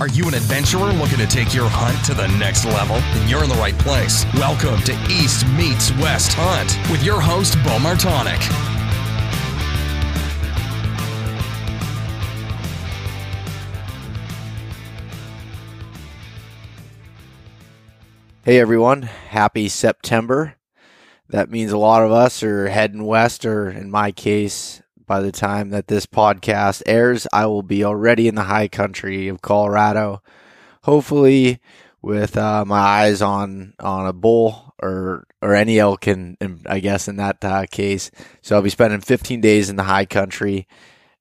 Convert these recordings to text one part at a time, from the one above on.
Are you an adventurer looking to take your hunt to the next level? Then you're in the right place. Welcome to East Meets West Hunt with your host, Beau Martonik. Hey everyone, happy September. That means a lot of us are heading west, or in my case, by the time that this podcast airs, I will be already in the high country of Colorado. Hopefully, with uh, my eyes on on a bull or or any elk, in, in I guess in that uh, case. So I'll be spending 15 days in the high country,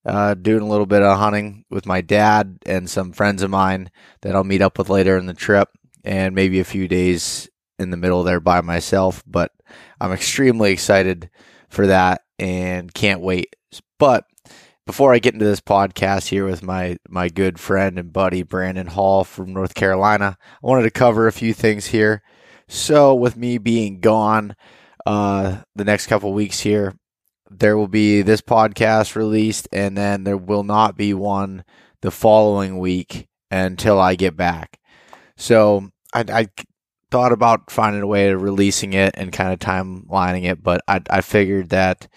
uh, doing a little bit of hunting with my dad and some friends of mine that I'll meet up with later in the trip and maybe a few days in the middle there by myself. But I'm extremely excited for that and can't wait. But before I get into this podcast here with my my good friend and buddy Brandon Hall from North Carolina, I wanted to cover a few things here. So with me being gone uh, the next couple weeks here, there will be this podcast released, and then there will not be one the following week until I get back. So I, I thought about finding a way of releasing it and kind of timelining it, but I, I figured that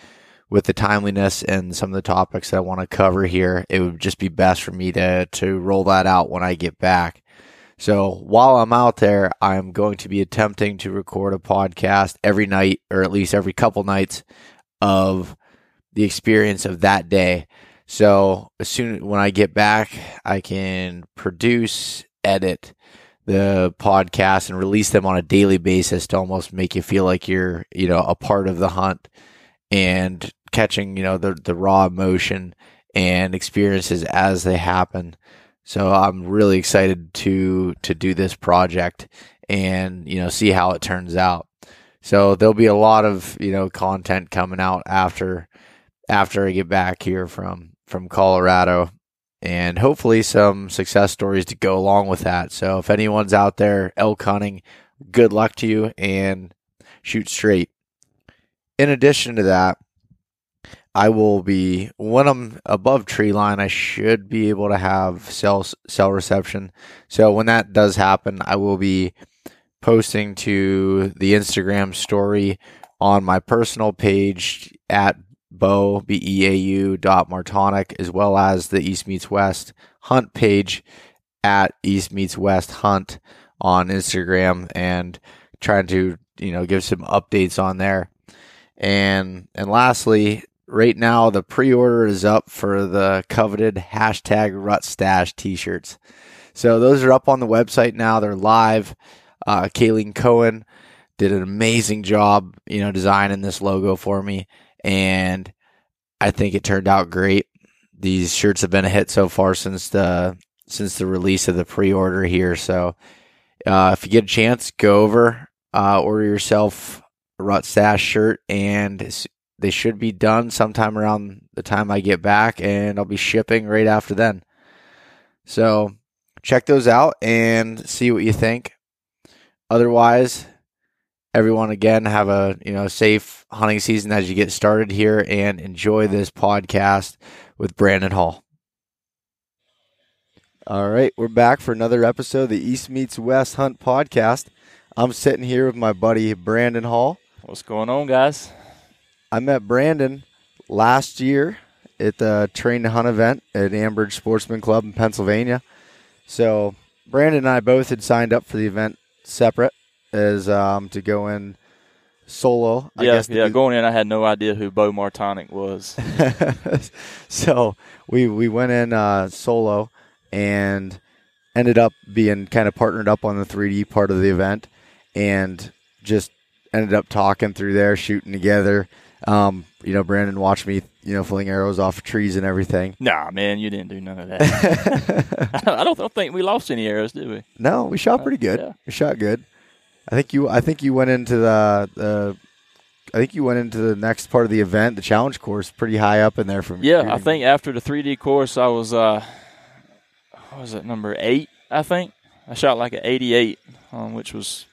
with the timeliness and some of the topics that I want to cover here, it would just be best for me to to roll that out when I get back. So while I'm out there, I'm going to be attempting to record a podcast every night, or at least every couple nights, of the experience of that day. So as soon when I get back, I can produce, edit the podcast and release them on a daily basis to almost make you feel like you're, you know, a part of the hunt and catching, you know, the the raw emotion and experiences as they happen. So I'm really excited to to do this project and, you know, see how it turns out. So there'll be a lot of, you know, content coming out after after I get back here from from Colorado and hopefully some success stories to go along with that. So if anyone's out there elk hunting, good luck to you and shoot straight. In addition to that, I will be when I'm above tree line. I should be able to have cell cell reception. So when that does happen, I will be posting to the Instagram story on my personal page at Beau B E A U dot Martonik as well as the East Meets West Hunt page at East Meets West Hunt on Instagram and trying to you know give some updates on there. And and lastly, right now the pre-order is up for the coveted hashtag Rut Stash t-shirts. So those are up on the website now. They're live. Uh, Kayleen Cohen did an amazing job, you know, designing this logo for me and I think it turned out great. These shirts have been a hit so far since the since the release of the pre-order here. So uh, if you get a chance, go over, uh, order yourself a Rut Stash shirt, and they should be done sometime around the time I get back, and I'll be shipping right after then. So check those out and see what you think. Otherwise, everyone again have a you know safe hunting season as you get started here and enjoy this podcast with Brandon Hall. All right, we're back for another episode of the East Meets West Hunt podcast. I'm sitting here with my buddy Brandon Hall. What's going on, guys? I met Brandon last year at the Train to Hunt event at Ambridge Sportsman Club in Pennsylvania. So Brandon and I both had signed up for the event separate as um, to go in solo. I yeah, guess yeah. be- Going in, I had no idea who Beau Martonik was. so we we went in uh, solo and ended up being kind of partnered up on the 3D part of the event, and just ended up talking through there, shooting together. Um, you know, Brandon watched me, you know, fling arrows off of trees and everything. nah, man, you didn't do none of that. I don't, I don't, don't think we lost any arrows, did we? No, we shot pretty good. yeah. We shot good. I think you. I think you went into the. the I think you went into the next part of the event, the challenge course, pretty high up in there from. Yeah, I think after the 3D course, I was, uh, what was it, number eight, I think? I shot like an 88, um, which was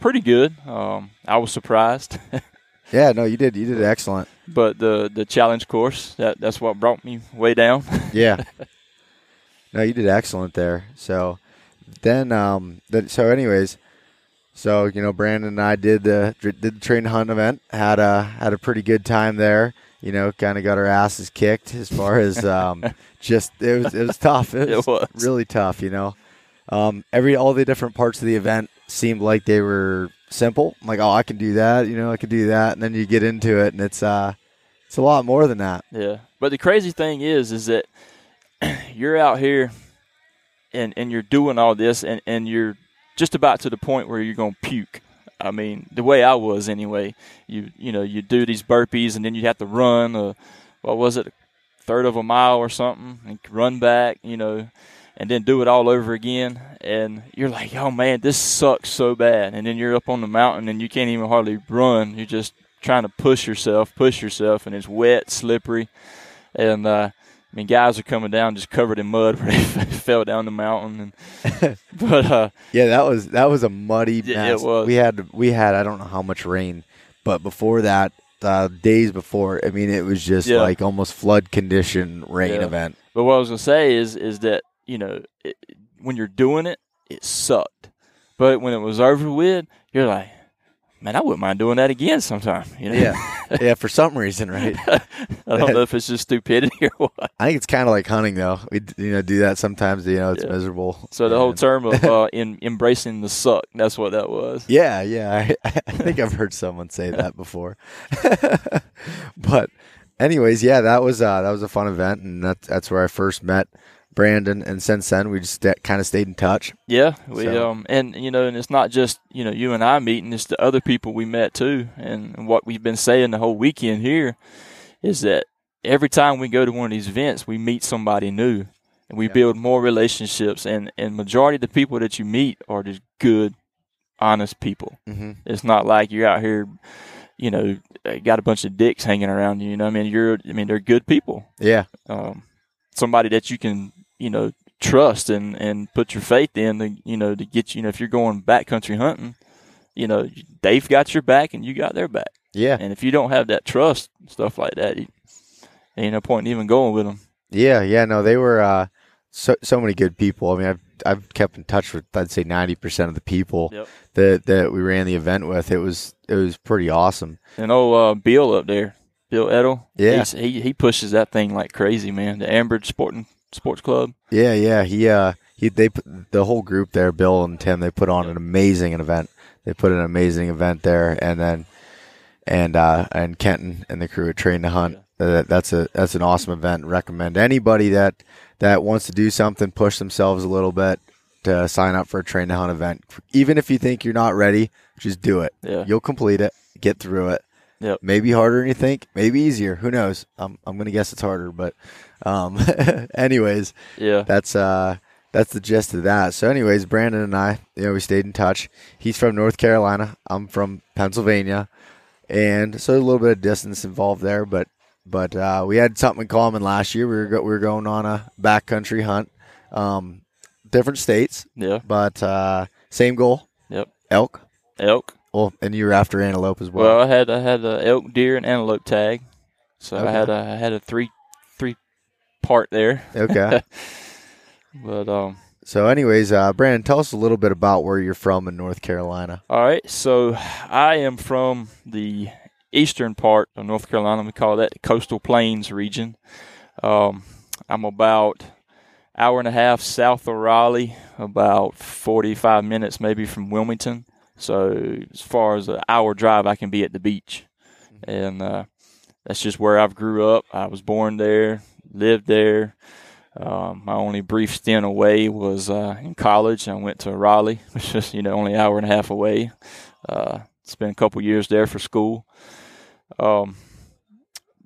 pretty good. Um, I was surprised. Yeah, no, you did. You did excellent. but the, the challenge course, that, that's what brought me way down. Yeah. No, you did excellent there. So then, um, then so anyways, so you know, Brandon and I did the did the train hunt event. Had a had a pretty good time there. You know, kind of got our asses kicked as far as um, just it was it was tough. It was, It was. really tough. You know, um, every all the different parts of the event seemed like they were simple. I'm like, oh, I can do that. You know, I can do that. And then you get into it, and it's uh, it's a lot more than that. Yeah, but the crazy thing is, is that you're out here, and and you're doing all this, and and you're just about to the point where you're gonna puke. I mean, the way I was anyway. You you know you do these burpees, and then you have to run. A, what was it, a third of a mile or something, and run back. You know. And then do it all over again, and you're like, "Oh man, this sucks so bad." And then you're up on the mountain, and you can't even hardly run. You're just trying to push yourself, push yourself, and it's wet, slippery, and uh, I mean, guys are coming down just covered in mud where they fell down the mountain, and but uh, Yeah, that was that was a muddy Yeah, it mess. was. We had we had I don't know how much rain, but before that, uh, days before, I mean, it was just Yeah. like almost flood condition rain Yeah. event. but what I was gonna say is is that you know it, when you're doing it, it sucked, but when it was over with, you're like, man, I wouldn't mind doing that again sometime. You know? Yeah, yeah, for some reason, right? I don't know if it's just stupidity or what. I think it's kind of like hunting, though. We you know do that sometimes. You know, it's Yeah. miserable. So the whole term of uh, in embracing the suck, that's what that was. Yeah, yeah. I, I think I've heard someone say that before. but, anyways, yeah, that was uh, that was a fun event, and that's that's where I first met Brandon. And since then, we just kind of stayed in touch. Yeah, we So- um and you know, and it's not just you know you and I meeting; it's the other people we met too. And what we've been saying the whole weekend here is that every time we go to one of these events, we meet somebody new, and we Yeah. build more relationships. And and majority of the people that you meet are just good, honest people. Mm-hmm. It's not like you're out here, you know, got a bunch of dicks hanging around you. You know, I mean, you're I mean, they're good people. Yeah, um, somebody that you can you know trust and and put your faith in to you know to get you know if you're going backcountry hunting you know they've got your back and you got their back yeah, and if you don't have that trust stuff like that you, ain't no point in even going with them yeah, yeah. No, they were uh, so so many good people. I mean, I've I've kept in touch with I'd say ninety percent of the people Yep. that that we ran the event with. It was it was pretty awesome. and oh uh, bill up there bill Edel Yeah. he's, he he pushes that thing like crazy man the Ambridge Sporting Sports Club Yeah, yeah. He uh he they put the whole group there, Bill and Tim, they put on an amazing event. They put an amazing event there and then and uh and Kenton and the crew at Train to Hunt. That, that's a that's an awesome event. Recommend anybody that that wants to do something, push themselves a little bit to sign up for a Train to Hunt event. Even if you think you're not ready, just do it. yeah You'll complete it, get through it. Yep. Maybe harder than you think, maybe easier. Who knows? I'm I'm gonna guess it's harder, but um anyways, yeah that's uh that's the gist of that. So anyways, Brandon and I, you know, we stayed in touch. He's from North Carolina. I'm from Pennsylvania. And so a little bit of distance involved there, but but uh, we had something in common last year. We were go- we were going on a backcountry hunt, um, different states, yeah but uh, same goal: yep elk. elk Well, and you were after antelope as well. Well, I had I had a elk, deer, and antelope tag, so Okay. I had a I had a three three part there. okay. But um, so, anyways, uh, Brandon, tell us a little bit about where you're from in North Carolina. all right. So I am from the eastern part of North Carolina. We call that the coastal plains region. Um, I'm about hour and a half south of Raleigh, about 45 minutes maybe from Wilmington. So as far as an hour drive, I can be at the beach, and uh, that's just where I've grew up. I was born there, lived there. Um, my only brief stint away was uh, in college. I went to Raleigh, which is you know only an hour and a half away. Uh, spent a couple years there for school. Um,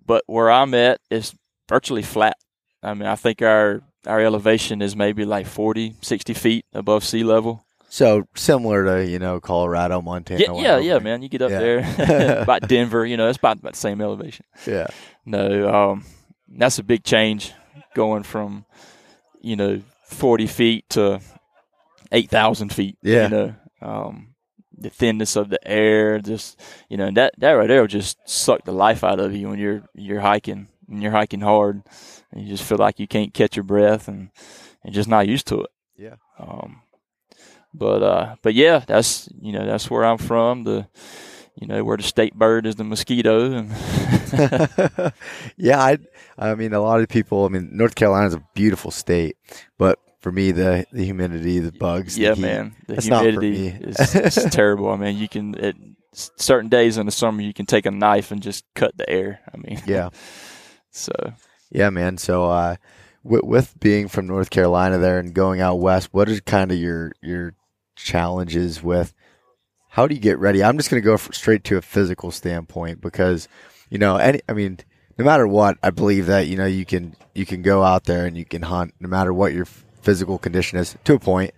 but where I'm at is virtually flat. I mean, I think our our elevation is maybe like 40, 60 feet above sea level. So similar to you know Colorado, Montana. Yeah, yeah, yeah, man. You get up Yeah. there, about Denver. You know, it's about, about the same elevation. Yeah, No, um, that's a big change going from, you know, 40 feet to 8,000 feet. Yeah. You know, um, the thinness of the air, just, you know, that, that right there will just suck the life out of you when you're, you're hiking and you're hiking hard and you just feel like you can't catch your breath and, and just not used to it. Yeah. Um, but uh, but yeah, that's you know that's where I'm from. The you know where the state bird is the mosquito, and yeah, I I mean a lot of people. I mean North Carolina is a beautiful state, but for me the the humidity, the bugs, the yeah, heat, man, the that's humidity is, is terrible. I mean, you can at certain days in the summer you can take a knife and just cut the air. I mean, yeah. So Yeah, man. So, uh, with, with being from North Carolina there and going out west, what are kind of your your challenges with? How do you get ready? I'm just going to go straight to a physical standpoint because, you know, any. I mean, no matter what, I believe that you know you can you can go out there and you can hunt no matter what your physical condition is to a point.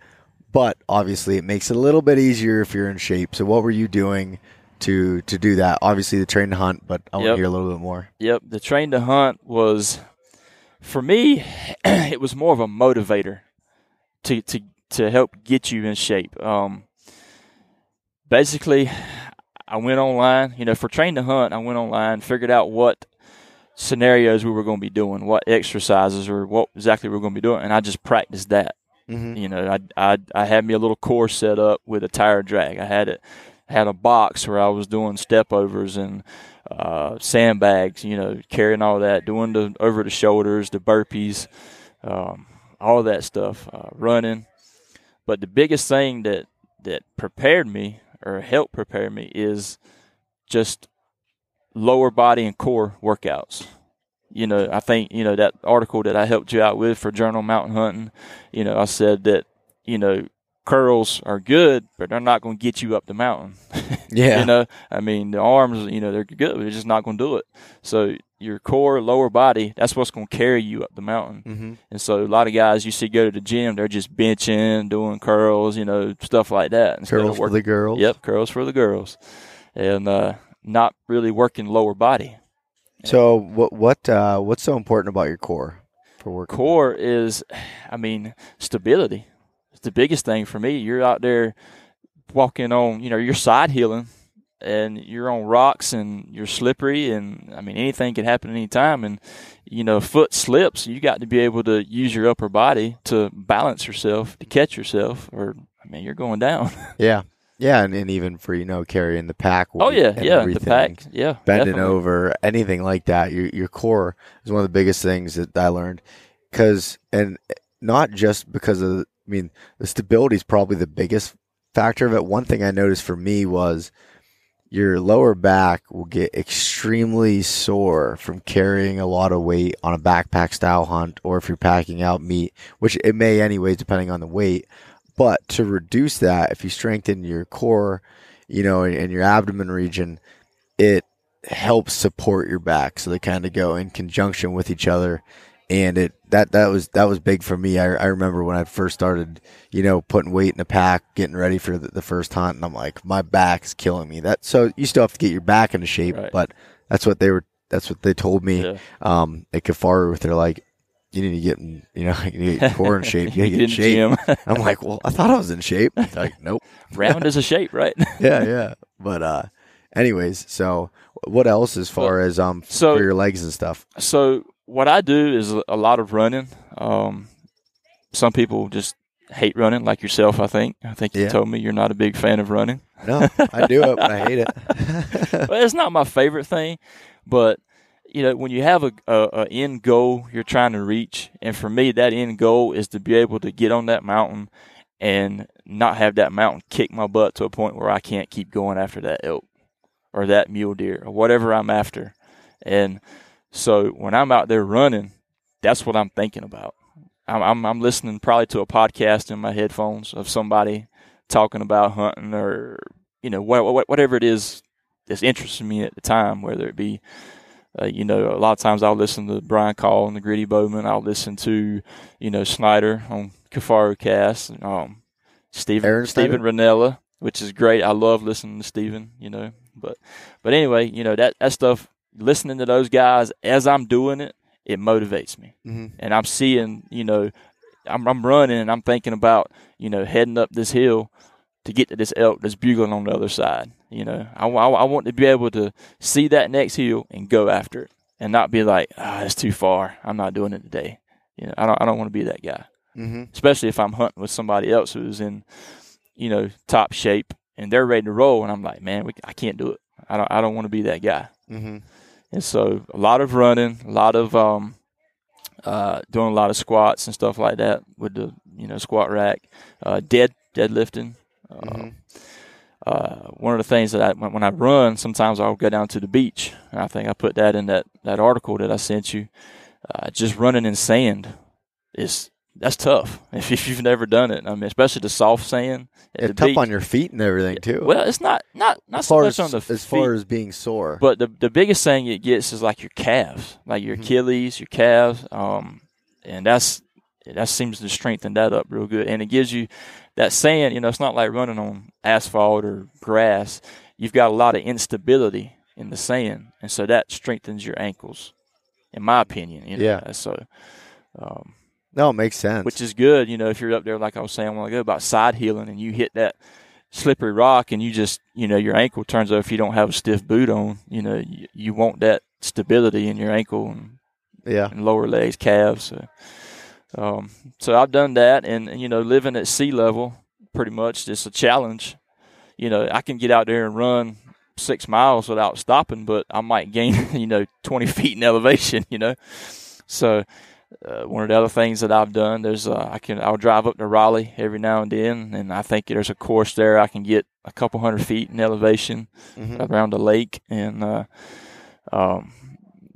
But obviously, it makes it a little bit easier if you're in shape. So, what were you doing to to do that? Obviously, the train to hunt, but I want to hear a little bit more. Yep, the train to hunt was for me. it was more of a motivator to to to help get you in shape. Um, basically, I went online. You know, for train to hunt, I went online, figured out what scenarios we were going to be doing, what exercises or what exactly we were going to be doing, and I just practiced that. Mm-hmm. You know, I, I I had me a little course set up with a tire drag. I had it had a box where I was doing step overs and uh, sandbags. You know, carrying all that, doing the over the shoulders, the burpees, um, all that stuff, uh, running. But the biggest thing that that prepared me or help prepare me is just lower body and core workouts. You know, I think you know that article that I helped you out with for Journal Mountain Hunting. You know, I said that you know curls are good, but they're not going to get you up the mountain. Yeah. you know, I mean the arms, you know, they're good, but they're just not going to do it. So your core, lower body, that's what's going to carry you up the mountain. Mm-hmm. And so a lot of guys you see go to the gym, they're just benching, doing curls, you know, stuff like that. Curls for the girls. Yep, curls for the girls, and uh, not really working lower body. So what what uh, what's so important about your core for work? Core is, I mean, stability. The biggest thing for me. You're out there walking on, you know, you're side hilling, and you're on rocks and you're slippery, and I mean, anything can happen anytime. And you know, foot slips, you got to be able to use your upper body to balance yourself, to catch yourself, or I mean, you're going down. Yeah, yeah, and, and even for you know carrying the pack. oh yeah, yeah, the pack, yeah, bending definitely. over, anything like that. Your your core is one of the biggest things that I learned because and not just because of I mean the stability is probably the biggest factor of it. One thing I noticed for me was your lower back will get extremely sore from carrying a lot of weight on a backpack style hunt or if you're packing out meat, which it may anyways depending on the weight. But to reduce that, if you strengthen your core, you know, and, your abdomen region, it helps support your back. So they kind of go in conjunction with each other. And it that that was that was big for me. I, I remember when I first started, you know, putting weight in a pack, getting ready for the, the first hunt, and I'm like, my back's killing me. That so you still have to get your back into shape, Right. but that's what they were. That's what they told me. Yeah. Um, at Kifaru, they're like, you need to get in, you know, you need to get core in shape. You gotta get in shape. I'm like, well, I thought I was in shape. They're like, nope. Round is a shape, right? yeah, yeah. But uh, anyways, so what else as far as um so- for your legs and stuff? So what I do is a lot of running. Um, some people just hate running, like yourself. I think. I think you Yeah. told me you're not a big fan of running. No, I do it, but I hate it. well, it's not my favorite thing, but you know, when you have a, a, a end goal you're trying to reach, and for me, that end goal is to be able to get on that mountain and not have that mountain kick my butt to a point where I can't keep going after that elk or that mule deer or whatever I'm after. And so when I'm out there running, that's what I'm thinking about. I'm, I'm, I'm listening probably to a podcast in my headphones of somebody talking about hunting or you know what, whatever it is that's interesting me at the time, whether it be uh, you know a lot of times I'll listen to Brian Call and the Gritty Bowman. I'll listen to you know Snyder on Kifaru Cast. Um, Stephen Aaron Stephen Rinella, which is great. I love listening to Stephen. You know, but but anyway, you know that that stuff. Listening to those guys as I'm doing it, it motivates me Mhm. and I'm seeing, you know, I'm, I'm running and I'm thinking about, you know, heading up this hill to get to this elk that's bugling on the other side. You know, I, I, I want to be able to see that next hill and go after it and not be like, ah, it's too far. I'm not doing it today. You know, I don't, I don't want to be that guy. Mm-hmm. especially if I'm hunting with somebody else who's in, you know, top shape and they're ready to roll, and I'm like, man, we, I can't do it. I don't, I don't want to be that guy. Mm-hmm. And so a lot of running, a lot of um, uh, doing a lot of squats and stuff like that with the you know squat rack, uh, dead deadlifting. Uh, Mhm. uh, one of the things that I when, when I run, sometimes I'll go down to the beach. And I think I put that in that that article that I sent you. Uh, just running in sand is that's tough if, you've never done it. I mean, especially the soft sand. It's tough beach. on your feet and everything too. Well, it's not not not as so much as, on the as feet. far as being sore. But the the biggest thing it gets is like your calves, like your Mhm. Achilles, your calves, um, and that's that seems to strengthen that up real good, and it gives you that sand. You know, it's not like running on asphalt or grass. You've got a lot of instability in the sand, and so that strengthens your ankles, in my opinion. You know? Yeah. So, um, no, it makes sense. which is good. You know, if you're up there, like I was saying a while ago about side hilling, and you hit that slippery rock, and you just, you know, your ankle turns out if you don't have a stiff boot on, you know, you, you want that stability in your ankle and, yeah. and lower legs, calves. So, um, so I've done that, and, and you know, living at sea level, pretty much, it's a challenge. You know, I can get out there and run six miles without stopping, but I might gain, you know, 20 feet in elevation, you know. So, uh, one of the other things that I've done, there's uh, I can I'll drive up to Raleigh every now and then, and I think there's a course there I can get a couple hundred feet in elevation Mhm. around the lake, and uh, um,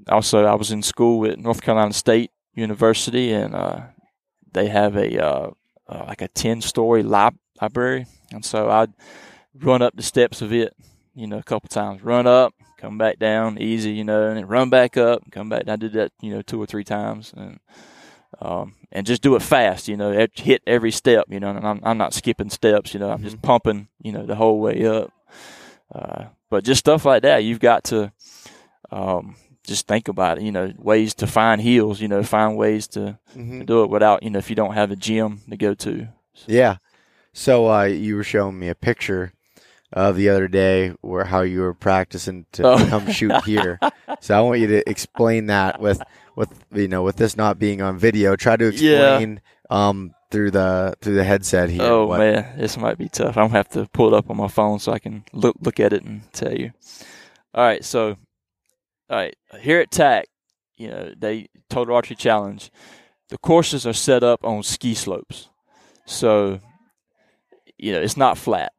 also I was in school at North Carolina State University, and uh, they have a uh, uh, like a ten story lib- library, and so I'd run up the steps of it, you know, a couple times, run up, come back down, easy, you know, and then run back up, come back. I did that, you know, two or three times, and um, and just do it fast, you know, hit every step, you know, and I'm I'm not skipping steps, you know, I'm just pumping, you know, the whole way up. Uh, but just stuff like that, you've got to um, just think about it, you know, ways to find heels, you know, find ways to, Mhm. to do it without, you know, if you don't have a gym to go to. Yeah. So uh, you were showing me a picture of the other day where how you were practicing to Oh. come shoot here. so I want you to explain that with with you know with this not being on video. Try to Yeah. explain um through the through the headset here. oh what- man, this might be tough. I'm gonna have to pull it up on my phone so I can look look at it and tell you. All right, so all right, here at TAC, you know, they Total Archery Challenge, the courses are set up on ski slopes. So, you know, it's not flat.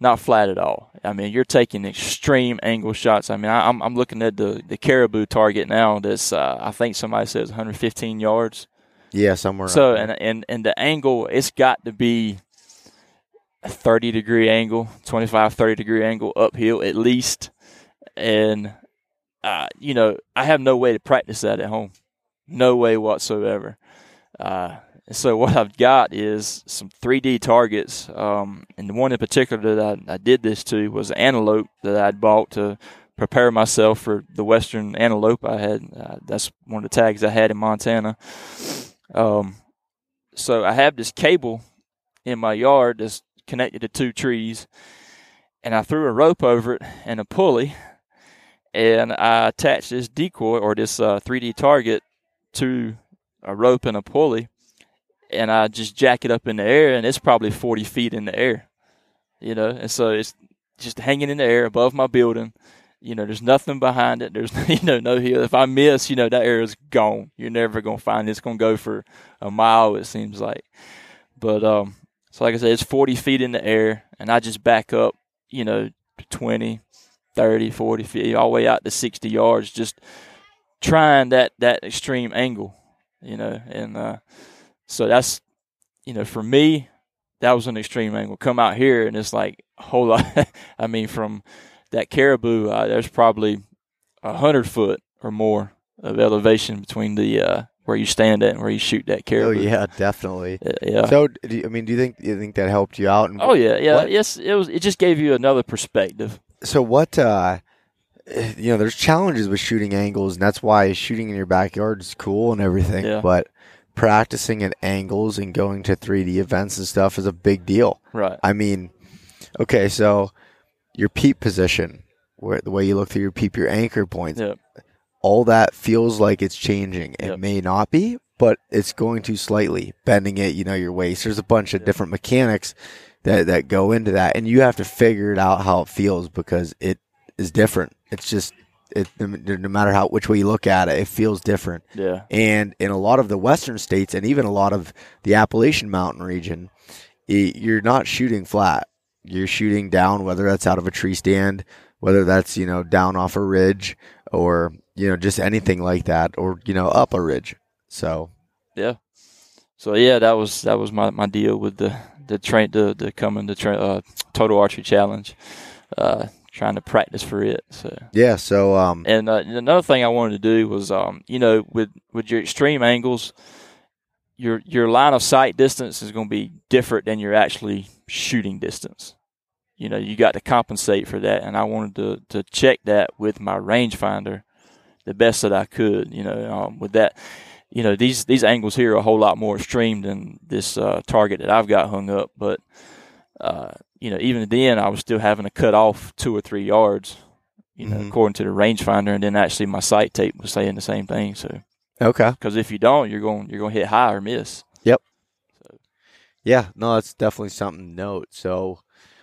Not flat at all. I mean, you're taking extreme angle shots. I mean, I, I'm I'm looking at the the caribou target now. That's uh, I think somebody says 115 yards. Yeah, somewhere. So and and and the angle, it's got to be a 30 degree angle, 25, 30 degree angle uphill at least. And uh, you know, I have no way to practice that at home, no way whatsoever. Uh, and so what I've got is some 3D targets, um, and the one in particular that I, I did this to was an antelope that I'd bought to prepare myself for the western antelope I had. Uh, that's one of the tags I had in Montana. Um, so I have this cable in my yard that's connected to two trees, and I threw a rope over it and a pulley, and I attached this decoy or this uh, 3D target to a rope and a pulley, and I just jack it up in the air, and it's probably 40 feet in the air, you know, and so it's just hanging in the air above my building. You know, there's nothing behind it. There's you know no hill. If I miss, you know that area is gone. You're never gonna find it. It's gonna go for a mile. It seems like, but um, so like I said, it's 40 feet in the air, and I just back up, you know, to 20, 30, 40 feet, all the way out to 60 yards, just trying that that extreme angle, you know, and uh, so that's you know for me that was an extreme angle. Come out here and it's like a whole lot. I mean, from that caribou, uh, there's probably a hundred foot or more of elevation between the uh, where you stand at and where you shoot that caribou. Oh caribou. yeah, definitely. Uh, yeah. So, you, I mean, do you think you think that helped you out? And oh yeah, yeah. What- Yes, it was. It just gave you another perspective. so what? uh You know, there's challenges with shooting angles, and that's why shooting in your backyard is cool and everything. Yeah. But practicing at angles and going to 3D events and stuff is a big deal. Right. I mean, okay, so your peep position, where the way you look through your peep, your anchor points, Yeah. all that feels like it's changing. It Yep. may not be, but it's going to slightly bending it. You know your waist. There's a bunch of different mechanics that that go into that, and you have to figure it out how it feels because it is different. It's just it no matter how which way you look at it, it feels different. Yeah. And in a lot of the western states, and even a lot of the Appalachian Mountain region, you're not shooting flat. You're shooting down, whether that's out of a tree stand, whether that's you know down off a ridge, or you know just anything like that, or you know up a ridge. So yeah. So yeah, that was that was my, my deal with the the train the the coming the tra- uh, total archery challenge. Uh, trying to practice for it. So yeah. So um, and uh, another thing I wanted to do was um, you know, with with your extreme angles, your your line of sight distance is going to be different than your actually shooting distance. You know, you got to compensate for that, and I wanted to to check that with my rangefinder the best that I could. You know, um, with that. You know these these angles here are a whole lot more extreme than this uh, target that I've got hung up, but uh, you know, even then I was still having to cut off two or three yards, you know, mm-hmm. according to the rangefinder, and then actually my sight tape was saying the same thing. So okay, because if you don't, you're going you're going to hit high or miss. Yep. So. Yeah, no, that's definitely something to note. So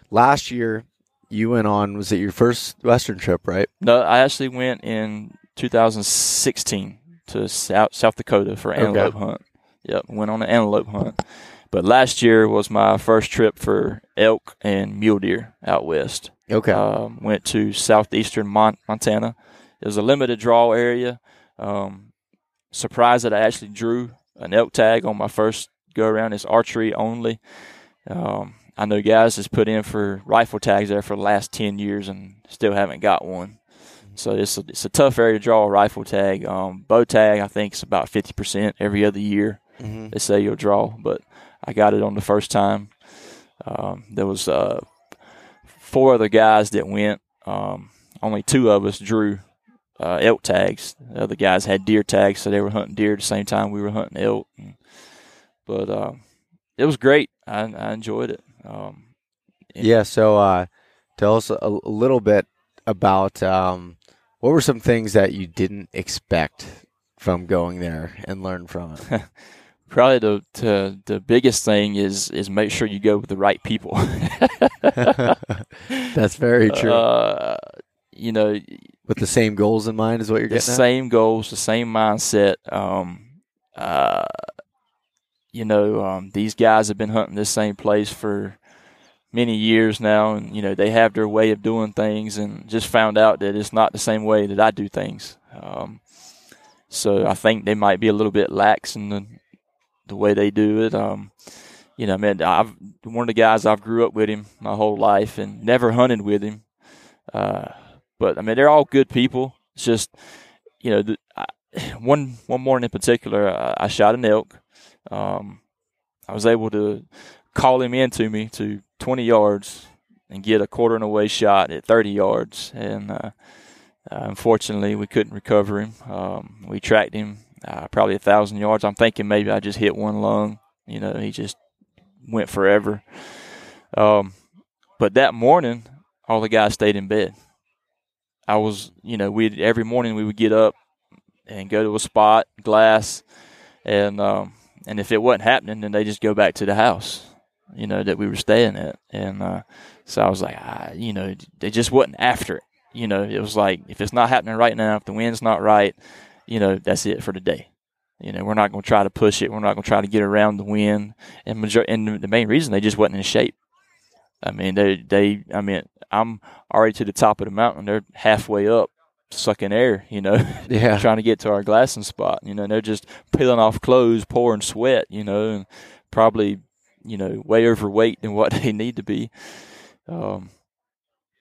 last year you went on was it your first Western trip, right? No, I actually went in 2016 to South South Dakota for antelope okay. hunt. Yep, went on an antelope hunt. But last year was my first trip for elk and mule deer out west. Okay. Um, went to southeastern Mon- Montana. It was a limited draw area. Um, surprised that I actually drew an elk tag on my first go around. It's archery only. Um, I know guys has put in for rifle tags there for the last ten years and still haven't got one. So it's a, it's a tough area to draw a rifle tag. Um, bow tag I think is about fifty percent every other year. Mm-hmm. They say you'll draw, but I got it on the first time. Um, there was uh, four other guys that went. Um, only two of us drew uh, elk tags. The other guys had deer tags, so they were hunting deer at the same time we were hunting elk. But uh, it was great. I, I enjoyed it. Um, yeah. So uh, tell us a, a, little bit about um, what were some things that you didn't expect from going there and learn from it. probably the, the the biggest thing is is make sure you go with the right people. That's very true. Uh, you know, with the same goals in mind is what you're getting. The same goals, the same mindset. Um, uh, you know, um, these guys have been hunting this same place for many years now, and you know they have their way of doing things, and just found out that it's not the same way that I do things. Um, so I think they might be a little bit lax in the the way they do it. Um, you know, man, I've one of the guys I've grew up with him my whole life and never hunted with him. Uh, but I mean, they're all good people. It's just, you know, the, I, one one morning in particular, I, I shot an elk. Um, I was able to call him into me to 20 yards and get a quarter and away shot at 30 yards. And uh, unfortunately, we couldn't recover him. Um, we tracked him uh, probably a thousand yards. I'm thinking maybe I just hit one lung. You know, he just went forever. Um, but that morning, all the guys stayed in bed. I was, you know, we every morning we would get up and go to a spot, glass, and um, and if it wasn't happening, then they just go back to the house, you know, that we were staying at. And uh, so I was like, I, you know, they just wasn't after it. You know, it was like if it's not happening right now, if the wind's not right, you know, that's it for today. You know, we're not going to try to push it. We're not going to try to get around the wind. And major- and the main reason they just wasn't in shape. I mean, they they. I mean, I'm already to the top of the mountain. They're halfway up, sucking air. You know, yeah, trying to get to our glassing spot. You know, they're just peeling off clothes, pouring sweat. You know, and probably you know way overweight than what they need to be. Um,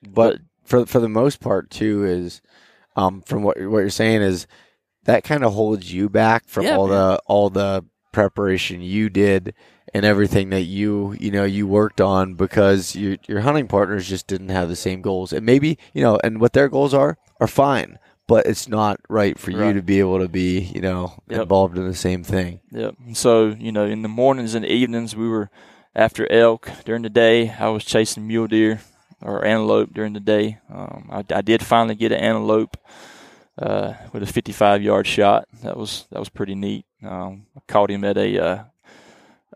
but, but for for the most part, too, is um, from what what you're saying is that kind of holds you back from yeah, all man. the all the preparation you did and everything that you you know you worked on because your your hunting partners just didn't have the same goals and maybe you know and what their goals are are fine but it's not right for right. you to be able to be you know yep. involved in the same thing yep so you know in the mornings and evenings we were after elk during the day i was chasing mule deer or antelope during the day um, I, I did finally get an antelope uh, with a 55 yard shot. That was that was pretty neat. Um, I caught him at a uh,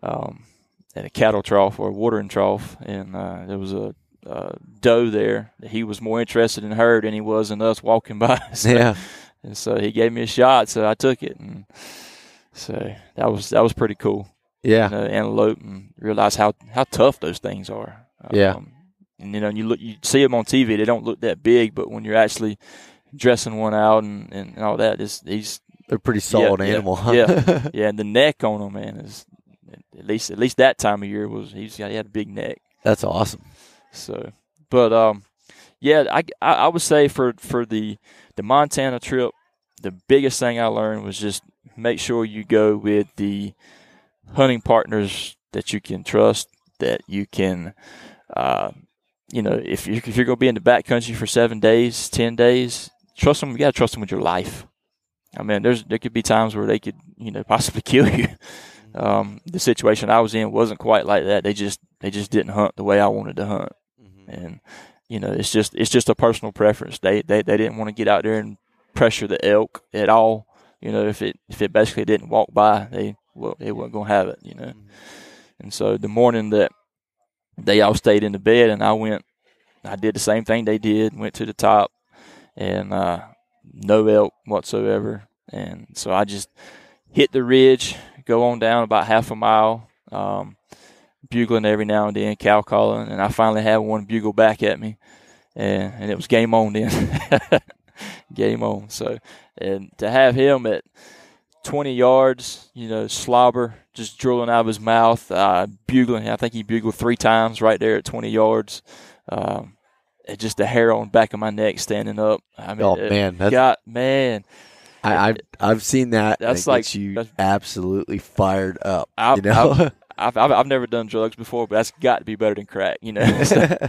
um, at a cattle trough or a watering trough, and uh, there was a, a doe there that he was more interested in her than he was in us walking by. so, Yeah. and so he gave me a shot, so I took it, and so that was that was pretty cool. Yeah. You know, antelope, and realize how how tough those things are. Yeah. Um, and you know, you look, you see them on TV; they don't look that big, but when you're actually dressing one out and, and all that, it's, he's They're pretty solid yeah, animal. Huh? yeah. yeah, and the neck on him, man, is at least at least that time of year was he's got he had a big neck. That's awesome. So, but um, yeah, I, I I would say for for the the Montana trip, the biggest thing I learned was just make sure you go with the hunting partners that you can trust, that you can, uh, you know, if you if you're gonna be in the backcountry for seven days, ten days, trust them. You gotta trust them with your life. I mean, there's there could be times where they could, you know, possibly kill you. Mm-hmm. Um, the situation I was in wasn't quite like that. They just they just didn't hunt the way I wanted to hunt, mm-hmm. and you know, it's just it's just a personal preference. They they they didn't want to get out there and pressure the elk at all. You know, if it if it basically didn't walk by, they well they weren't gonna have it. You know, mm-hmm. and so the morning that they all stayed in the bed and I went, I did the same thing they did. Went to the top, and uh, no elk whatsoever. And so I just hit the ridge, go on down about half a mile, um, bugling every now and then, cow calling, and I finally had one bugle back at me, and and it was game on then, game on. So, and to have him at 20 yards, you know, slobber just drilling out of his mouth, uh, bugling. I think he bugled three times right there at 20 yards. Um, Uh, just the hair on the back of my neck standing up. I mean, Oh, it man, that's- got man. I, I've I've seen that. That's like- you that's- absolutely fired up. I- you know. I've, I've I've never done drugs before, but that's got to be better than crack, you know.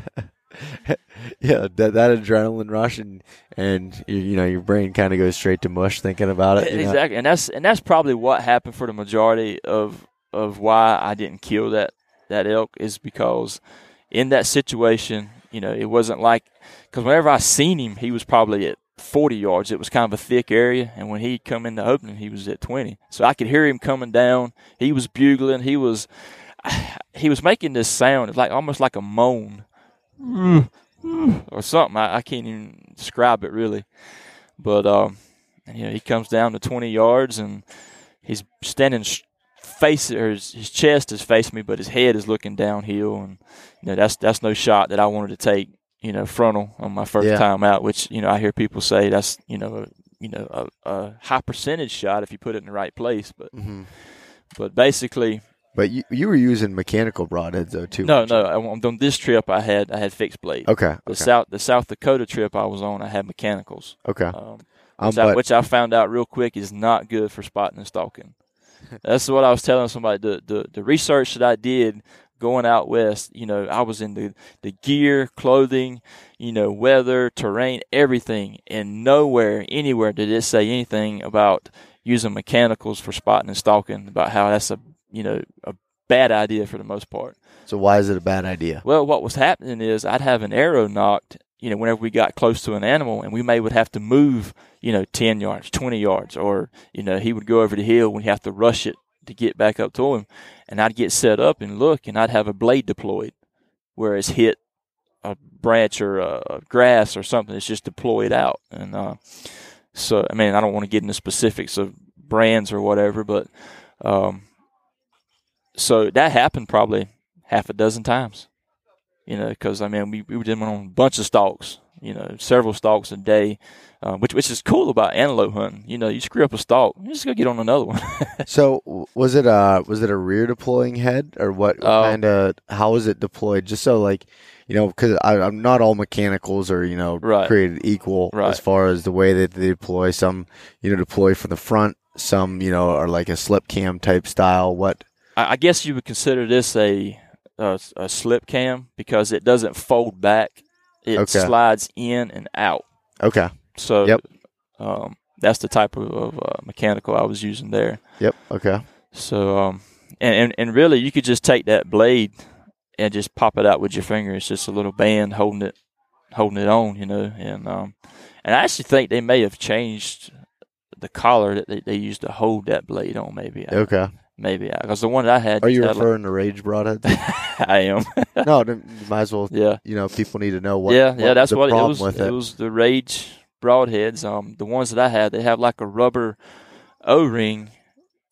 yeah, that, that adrenaline rush and and you, you know your brain kind of goes straight to mush thinking about it. you know? exactly, and that's and that's probably what happened for the majority of of why I didn't kill that that elk is because in that situation, you know, it wasn't like because whenever I seen him, he was probably at 40 yards. It was kind of a thick area, and when he come in the opening, he was at 20. So I could hear him coming down. He was bugling. He was he was making this sound, It's like almost like a moan or something. I, I can't even describe it really, but um, you know, he comes down to 20 yards and he's standing face or his, his chest is facing me, but his head is looking downhill, and you know that's that's no shot that I wanted to take. You know, frontal on my first Yeah. time out, which you know I hear people say that's you know a, you know a, a high percentage shot if you put it in the right place, but Mhm. but basically But you you were using mechanical broadheads though too. no no on on this trip I had I had fixed blade. Okay. The Okay. South the South Dakota trip I was on I had mechanicals. okay. Um, Um, I, but which I found out real quick is not good for spotting and stalking. That's what I was telling somebody. The, the the research that I did going out west, you know, I was in the, the gear, clothing, you know, weather, terrain, everything, and nowhere, anywhere did it say anything about using mechanicals for spotting and stalking, about how that's a you know, a bad idea for the most part. so why is it a bad idea? Well, what was happening is I'd have an arrow nocked, you know, whenever we got close to an animal, and we may would have to move, you know, ten yards, twenty yards, or you know, he would go over the hill. We have to rush it to get back up to him, and I'd get set up and look, and I'd have a blade deployed, where it's hit a branch or a grass or something. It's just deployed out, and uh, so I mean, I don't want to get into specifics of brands or whatever, but um, so that happened probably half a dozen times you know, because I mean, we, we were doing on a bunch of stalks, you know, several stalks a day, uh, which which is cool about antelope hunting. You know, you screw up a stalk, you just go get on another one. So was it a was it a rear deploying head or what Oh. kind of how was it deployed? Just so like you know, because I'm not all mechanicals are you know Right. created equal Right. as far as the way that they deploy. Some you know deploy from the front. Some you know are like a slip cam type style. What? I, I guess you would consider this a, a a slip cam because it doesn't fold back; it Okay. slides in and out. Okay. So, Yep. um, that's the type of, of uh, mechanical I was using there. Yep. Okay. So, um, and, and and really, you could just take that blade and just pop it out with your finger. It's just a little band holding it holding it on, you know. And um, and I actually think they may have changed the collar that they, they used to hold that blade on. Maybe Okay. Maybe because the one that I had. Are you had like- referring to Rage Broadhead? I am. no, you might as well. yeah. You know, people need to know what. yeah, yeah, that's what it was. with It. it. was the Rage broadheads. Um, the ones that I had, they have like a rubber O ring,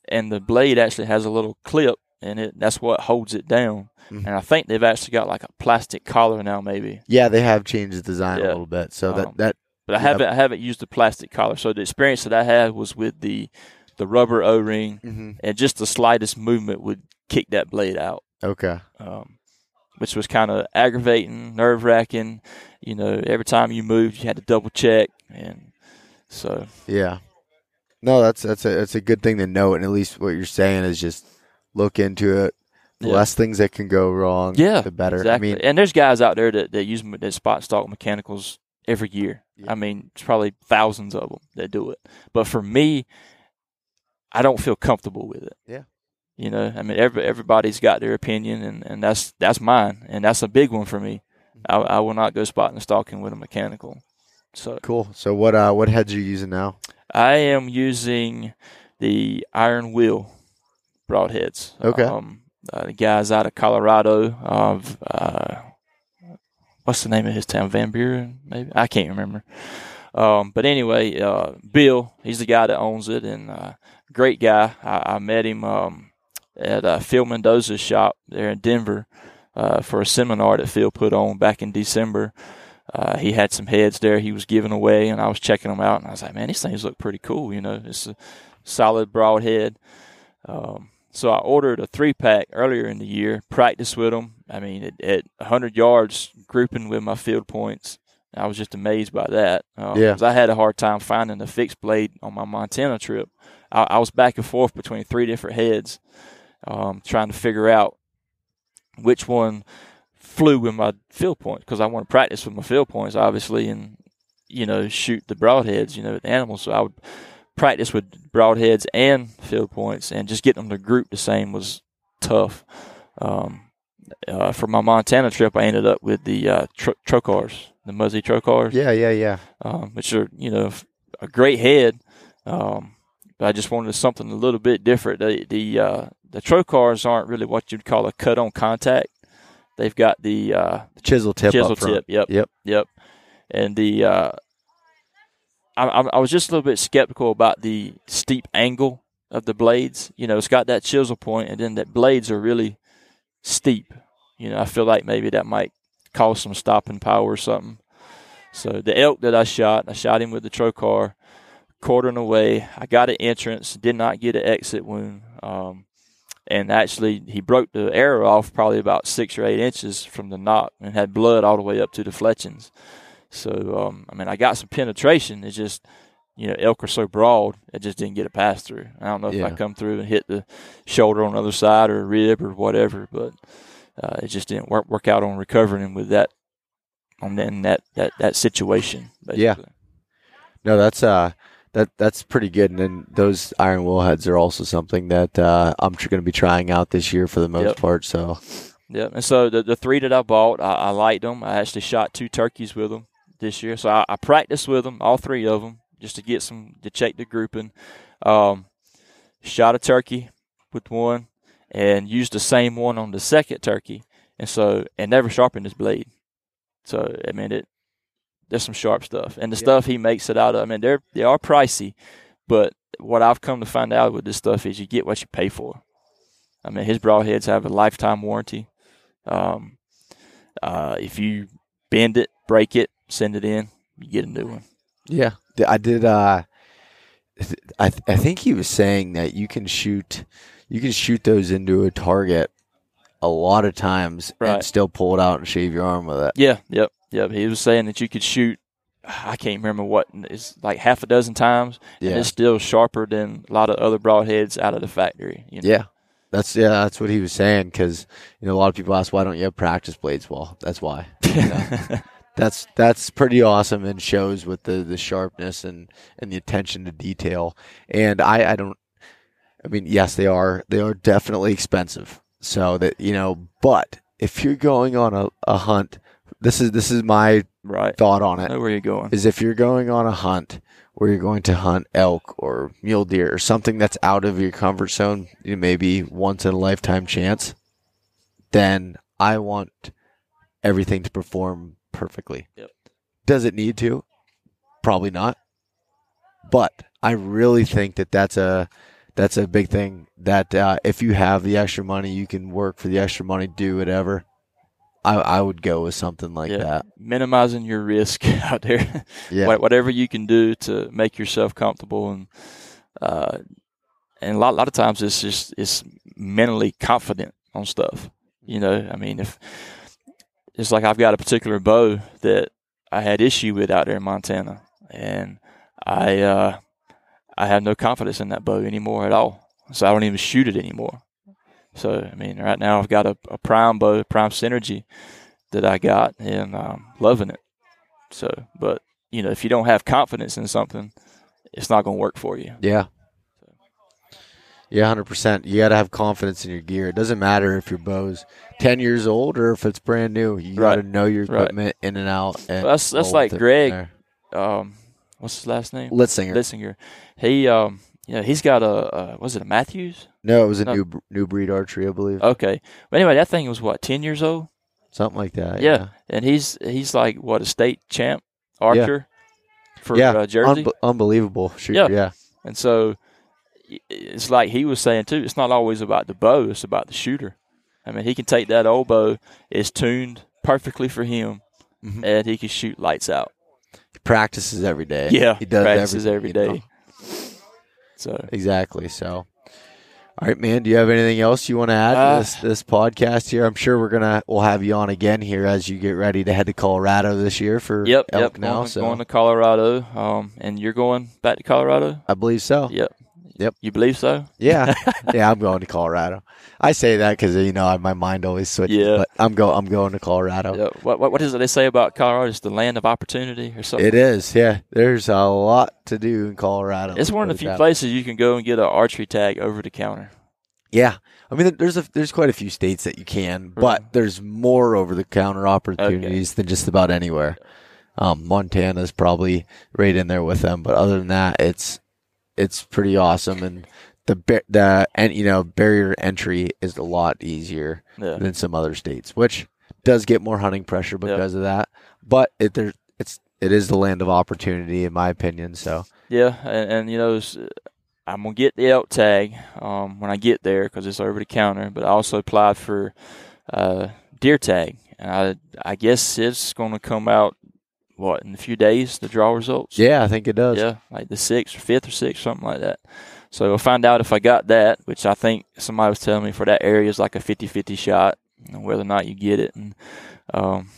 and the blade actually has a little clip, and it that's what holds it down. Mhm. And I think they've actually got like a plastic collar now, maybe. Yeah, they have changed the design a little bit, so that Um, that But I haven't I haven't used the plastic collar. So the experience that I had was with the the rubber O ring, mhm. and just the slightest movement would kick that blade out. okay. um, which was kind of aggravating, nerve wracking. You know, every time you moved, you had to double check, and so Yeah. No, that's that's a that's a good thing to note, and at least what you're saying is just look into it. The Yeah. less things that can go wrong, yeah, the better. Exactly. I mean, and there's guys out there that that use that spot stock mechanicals every year. Yeah. I mean, it's probably thousands of them that do it. But for me, I don't feel comfortable with it. Yeah. You know, I mean, every everybody's got their opinion, and, and that's that's mine, and that's a big one for me. I, I will not go spotting and stalking with a mechanical. So cool. So what uh what heads are you using now? I am using the Iron Will broadheads. Okay. Um, uh, the guys out of Colorado of uh, what's the name of his town? Van Buren, maybe I can't remember. Um, but anyway, uh, Bill, he's the guy that owns it, and uh, great guy. I, I met him um, at uh, Phil Mendoza's shop there in Denver uh, for a seminar that Phil put on back in December. Uh, he had some heads there he was giving away, and I was checking them out, and I was like, man, these things look pretty cool. You know, it's a solid broadhead. Um, so I ordered a three pack earlier in the year, practiced with them. I mean, at, at 100 yards, grouping with my field points. I was just amazed by that. Um, Yeah. 'cause I had a hard time finding a fixed blade on my Montana trip. I, I was back and forth between three different heads, um, trying to figure out which one flew with my field points because I want to practice with my field points, obviously, and you know shoot the broadheads, you know, with the animals. So I would practice with broadheads and field points, and just getting them to group the same was tough. Um, uh, for my Montana trip, I ended up with the uh, tro- trocars, the Muzzy trocars Yeah, yeah, yeah. um, which are you know a great head. Um, but I just wanted something a little bit different. The the uh, the trocars aren't really what you'd call a cut on contact. They've got the uh, Chisel tip. chisel up front. tip. Yep. Yep. Yep. And the uh, I, I I was just a little bit skeptical about the steep angle of the blades. You know, it's got that chisel point, and then the blades are really steep. You know, I feel like maybe that might cause some stopping power or something. So the elk that I shot, I shot him with the trocar, quartering away. I got an entrance, did not get an exit wound. Um, and actually, he broke the arrow off probably about six or eight inches from the nock and had blood all the way up to the fletchings. So, um, I mean, I got some penetration. It's just, you know, elk are so broad, it just didn't get a pass through. I don't know if Yeah. I come through and hit the shoulder on the other side or rib or whatever, but uh, it just didn't work work out on recovering him with that on then that, that that situation. Basically. Yeah. No, that's uh that that's pretty good. And then those iron will heads are also something that uh, I'm going to be trying out this year for the most Yep. part. So Yeah, and so the the three that I bought, I, I liked them. I actually shot two turkeys with them this year, so I, I practiced with them, all three of them, just to get some to check the grouping. Um, shot a turkey with one, and used the same one on the second turkey, and so and never sharpened his blade. So I mean it. There's some sharp stuff, and the Yeah. stuff he makes it out of. I mean they're they are pricey, but what I've come to find out with this stuff is you get what you pay for. I mean his broadheads have a lifetime warranty. Um, uh, if you bend it, break it, send it in, you get a new one. yeah, I did. Uh, I th- I think he was saying that you can shoot you can shoot those into a target a lot of times and still pull it out and shave your arm with it. Yeah, yep, yep. He was saying that you could shoot. I can't remember what it's like half a dozen times, and it's still sharper than a lot of other broadheads out of the factory. You know? Yeah. That's yeah, that's what he was saying because you know a lot of people ask why don't you have practice blades? Well, that's why. That's that's pretty awesome and shows with the, the sharpness and, and the attention to detail. And I, I don't I mean, yes, they are they are definitely expensive. So that you know, but if you're going on a, a hunt this is this is my Right. thought on I it. know where you're going. Is if you're going on a hunt where you're going to hunt elk or mule deer or something that's out of your comfort zone, you maybe once in a lifetime chance, then I want everything to perform perfectly. Yep. Does it need to? Probably not. But I really think that that's a that's a big thing. That uh, if you have the extra money, you can work for the extra money, do whatever. I I would go with something like Yeah. that. Minimizing your risk out there. Yeah. Whatever you can do to make yourself comfortable and uh, and a lot, lot of times it's just it's mentally confident on stuff. You know, I mean, if it's like I've got a particular bow that I had issue with out there in Montana, and I uh, I have no confidence in that bow anymore at all. So I don't even shoot it anymore. So I mean, right now I've got a, a prime bow, prime Centergy that I got, and um, loving it. So, but you know, if you don't have confidence in something, it's not going to work for you. Yeah. Yeah, hundred percent. You got to have confidence in your gear. It doesn't matter if your bow's ten years old or if it's brand new. You got Right. to know your Right. equipment in and out. And that's- that's like Greg. Um, what's his last name? Litzinger. Lissinger. He, um, you know, he's got a, uh, was it a Mathews? no, it was a No. new new breed archery, I believe. Okay, but anyway, that thing was what ten years old. Something like that. Yeah, and he's he's like what a state champ archer for Yeah. uh, Jersey. Unbe- unbelievable. Sure. Yeah. Yeah. And so it's like he was saying too, it's not always about the bow, it's about the shooter. I mean, he can take that old bow, it's tuned perfectly for him, Mhm. and he can shoot lights out. He practices every day. Yeah, He does practices every you know? So Exactly. So, all right, man. Do you have anything else you want to add Uh, to this this podcast here? I'm sure we're gonna we'll have you on again here as you get ready to head to Colorado this year for yep, elk yep, now. going, so going to Colorado. Um, and you're going back to Colorado? I believe so. Yep. Yep. You believe so? Yeah, yeah. I'm going to Colorado. I say that because you know my mind always switches. Yeah. But I'm go I'm going to Colorado. Yep. What, what what is it they say about Colorado? It's the land of opportunity or something. It is. Yeah. There's a lot to do in Colorado. It's one of the few places you can go and get an archery tag over the counter. Yeah. I mean, there's a there's quite a few states that you can, but there's more over the counter opportunities than just about anywhere. Um, Montana's probably right in there with them, but other than that, it's it's pretty awesome, and the the and you know barrier entry is a lot easier Yeah. than some other states, which does get more hunting pressure because of that. But it there it's it is the land of opportunity, in my opinion. So Yeah, and, and you know, I'm gonna get the elk tag um, when I get there because it's over the counter. But I also applied for uh, deer tag, and I I guess it's gonna come out what in a few days the draw results. yeah, I think it does. yeah, like the sixth or fifth or sixth, something like that. So we'll find out if I got that, which I think somebody was telling me for that area is like a 50-50 shot, whether or not you get it. And um,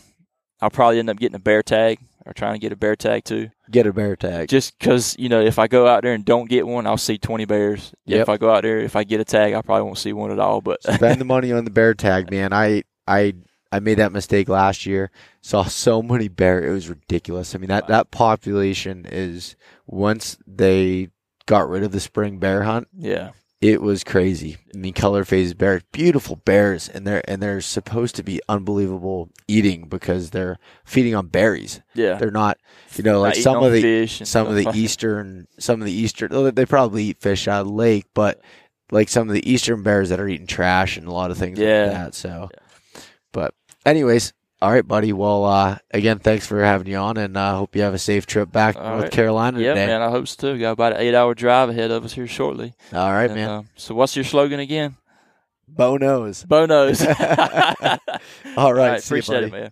I'll probably end up getting a bear tag or trying to get a bear tag too Get a bear tag. just because you know if I go out there and don't get one, I'll see twenty bears. Yep. If I go out there, if I get a tag, I probably won't see one at all. But spend the money on the bear tag, man. I I I made that mistake last year. Saw so many bear, it was ridiculous. I mean that that population is once they got rid of the spring bear hunt, yeah, it was crazy. I mean color phase bears, beautiful bears, and they're and they're supposed to be unbelievable eating because they're feeding on berries. yeah, They're not, you know, like some of the some of the like- eastern some of the eastern they probably eat fish out of the lake but like some of the eastern bears that are eating trash and a lot of things Yeah. like that so but anyways all right buddy well uh again thanks for having you on and uh hope you have a safe trip back to All north right. carolina yeah, today man. I hope so too. Got about an eight-hour drive ahead of us here shortly. all right And, man uh, so what's your slogan again? bo knows Bonos. all right, see you, appreciate it, man.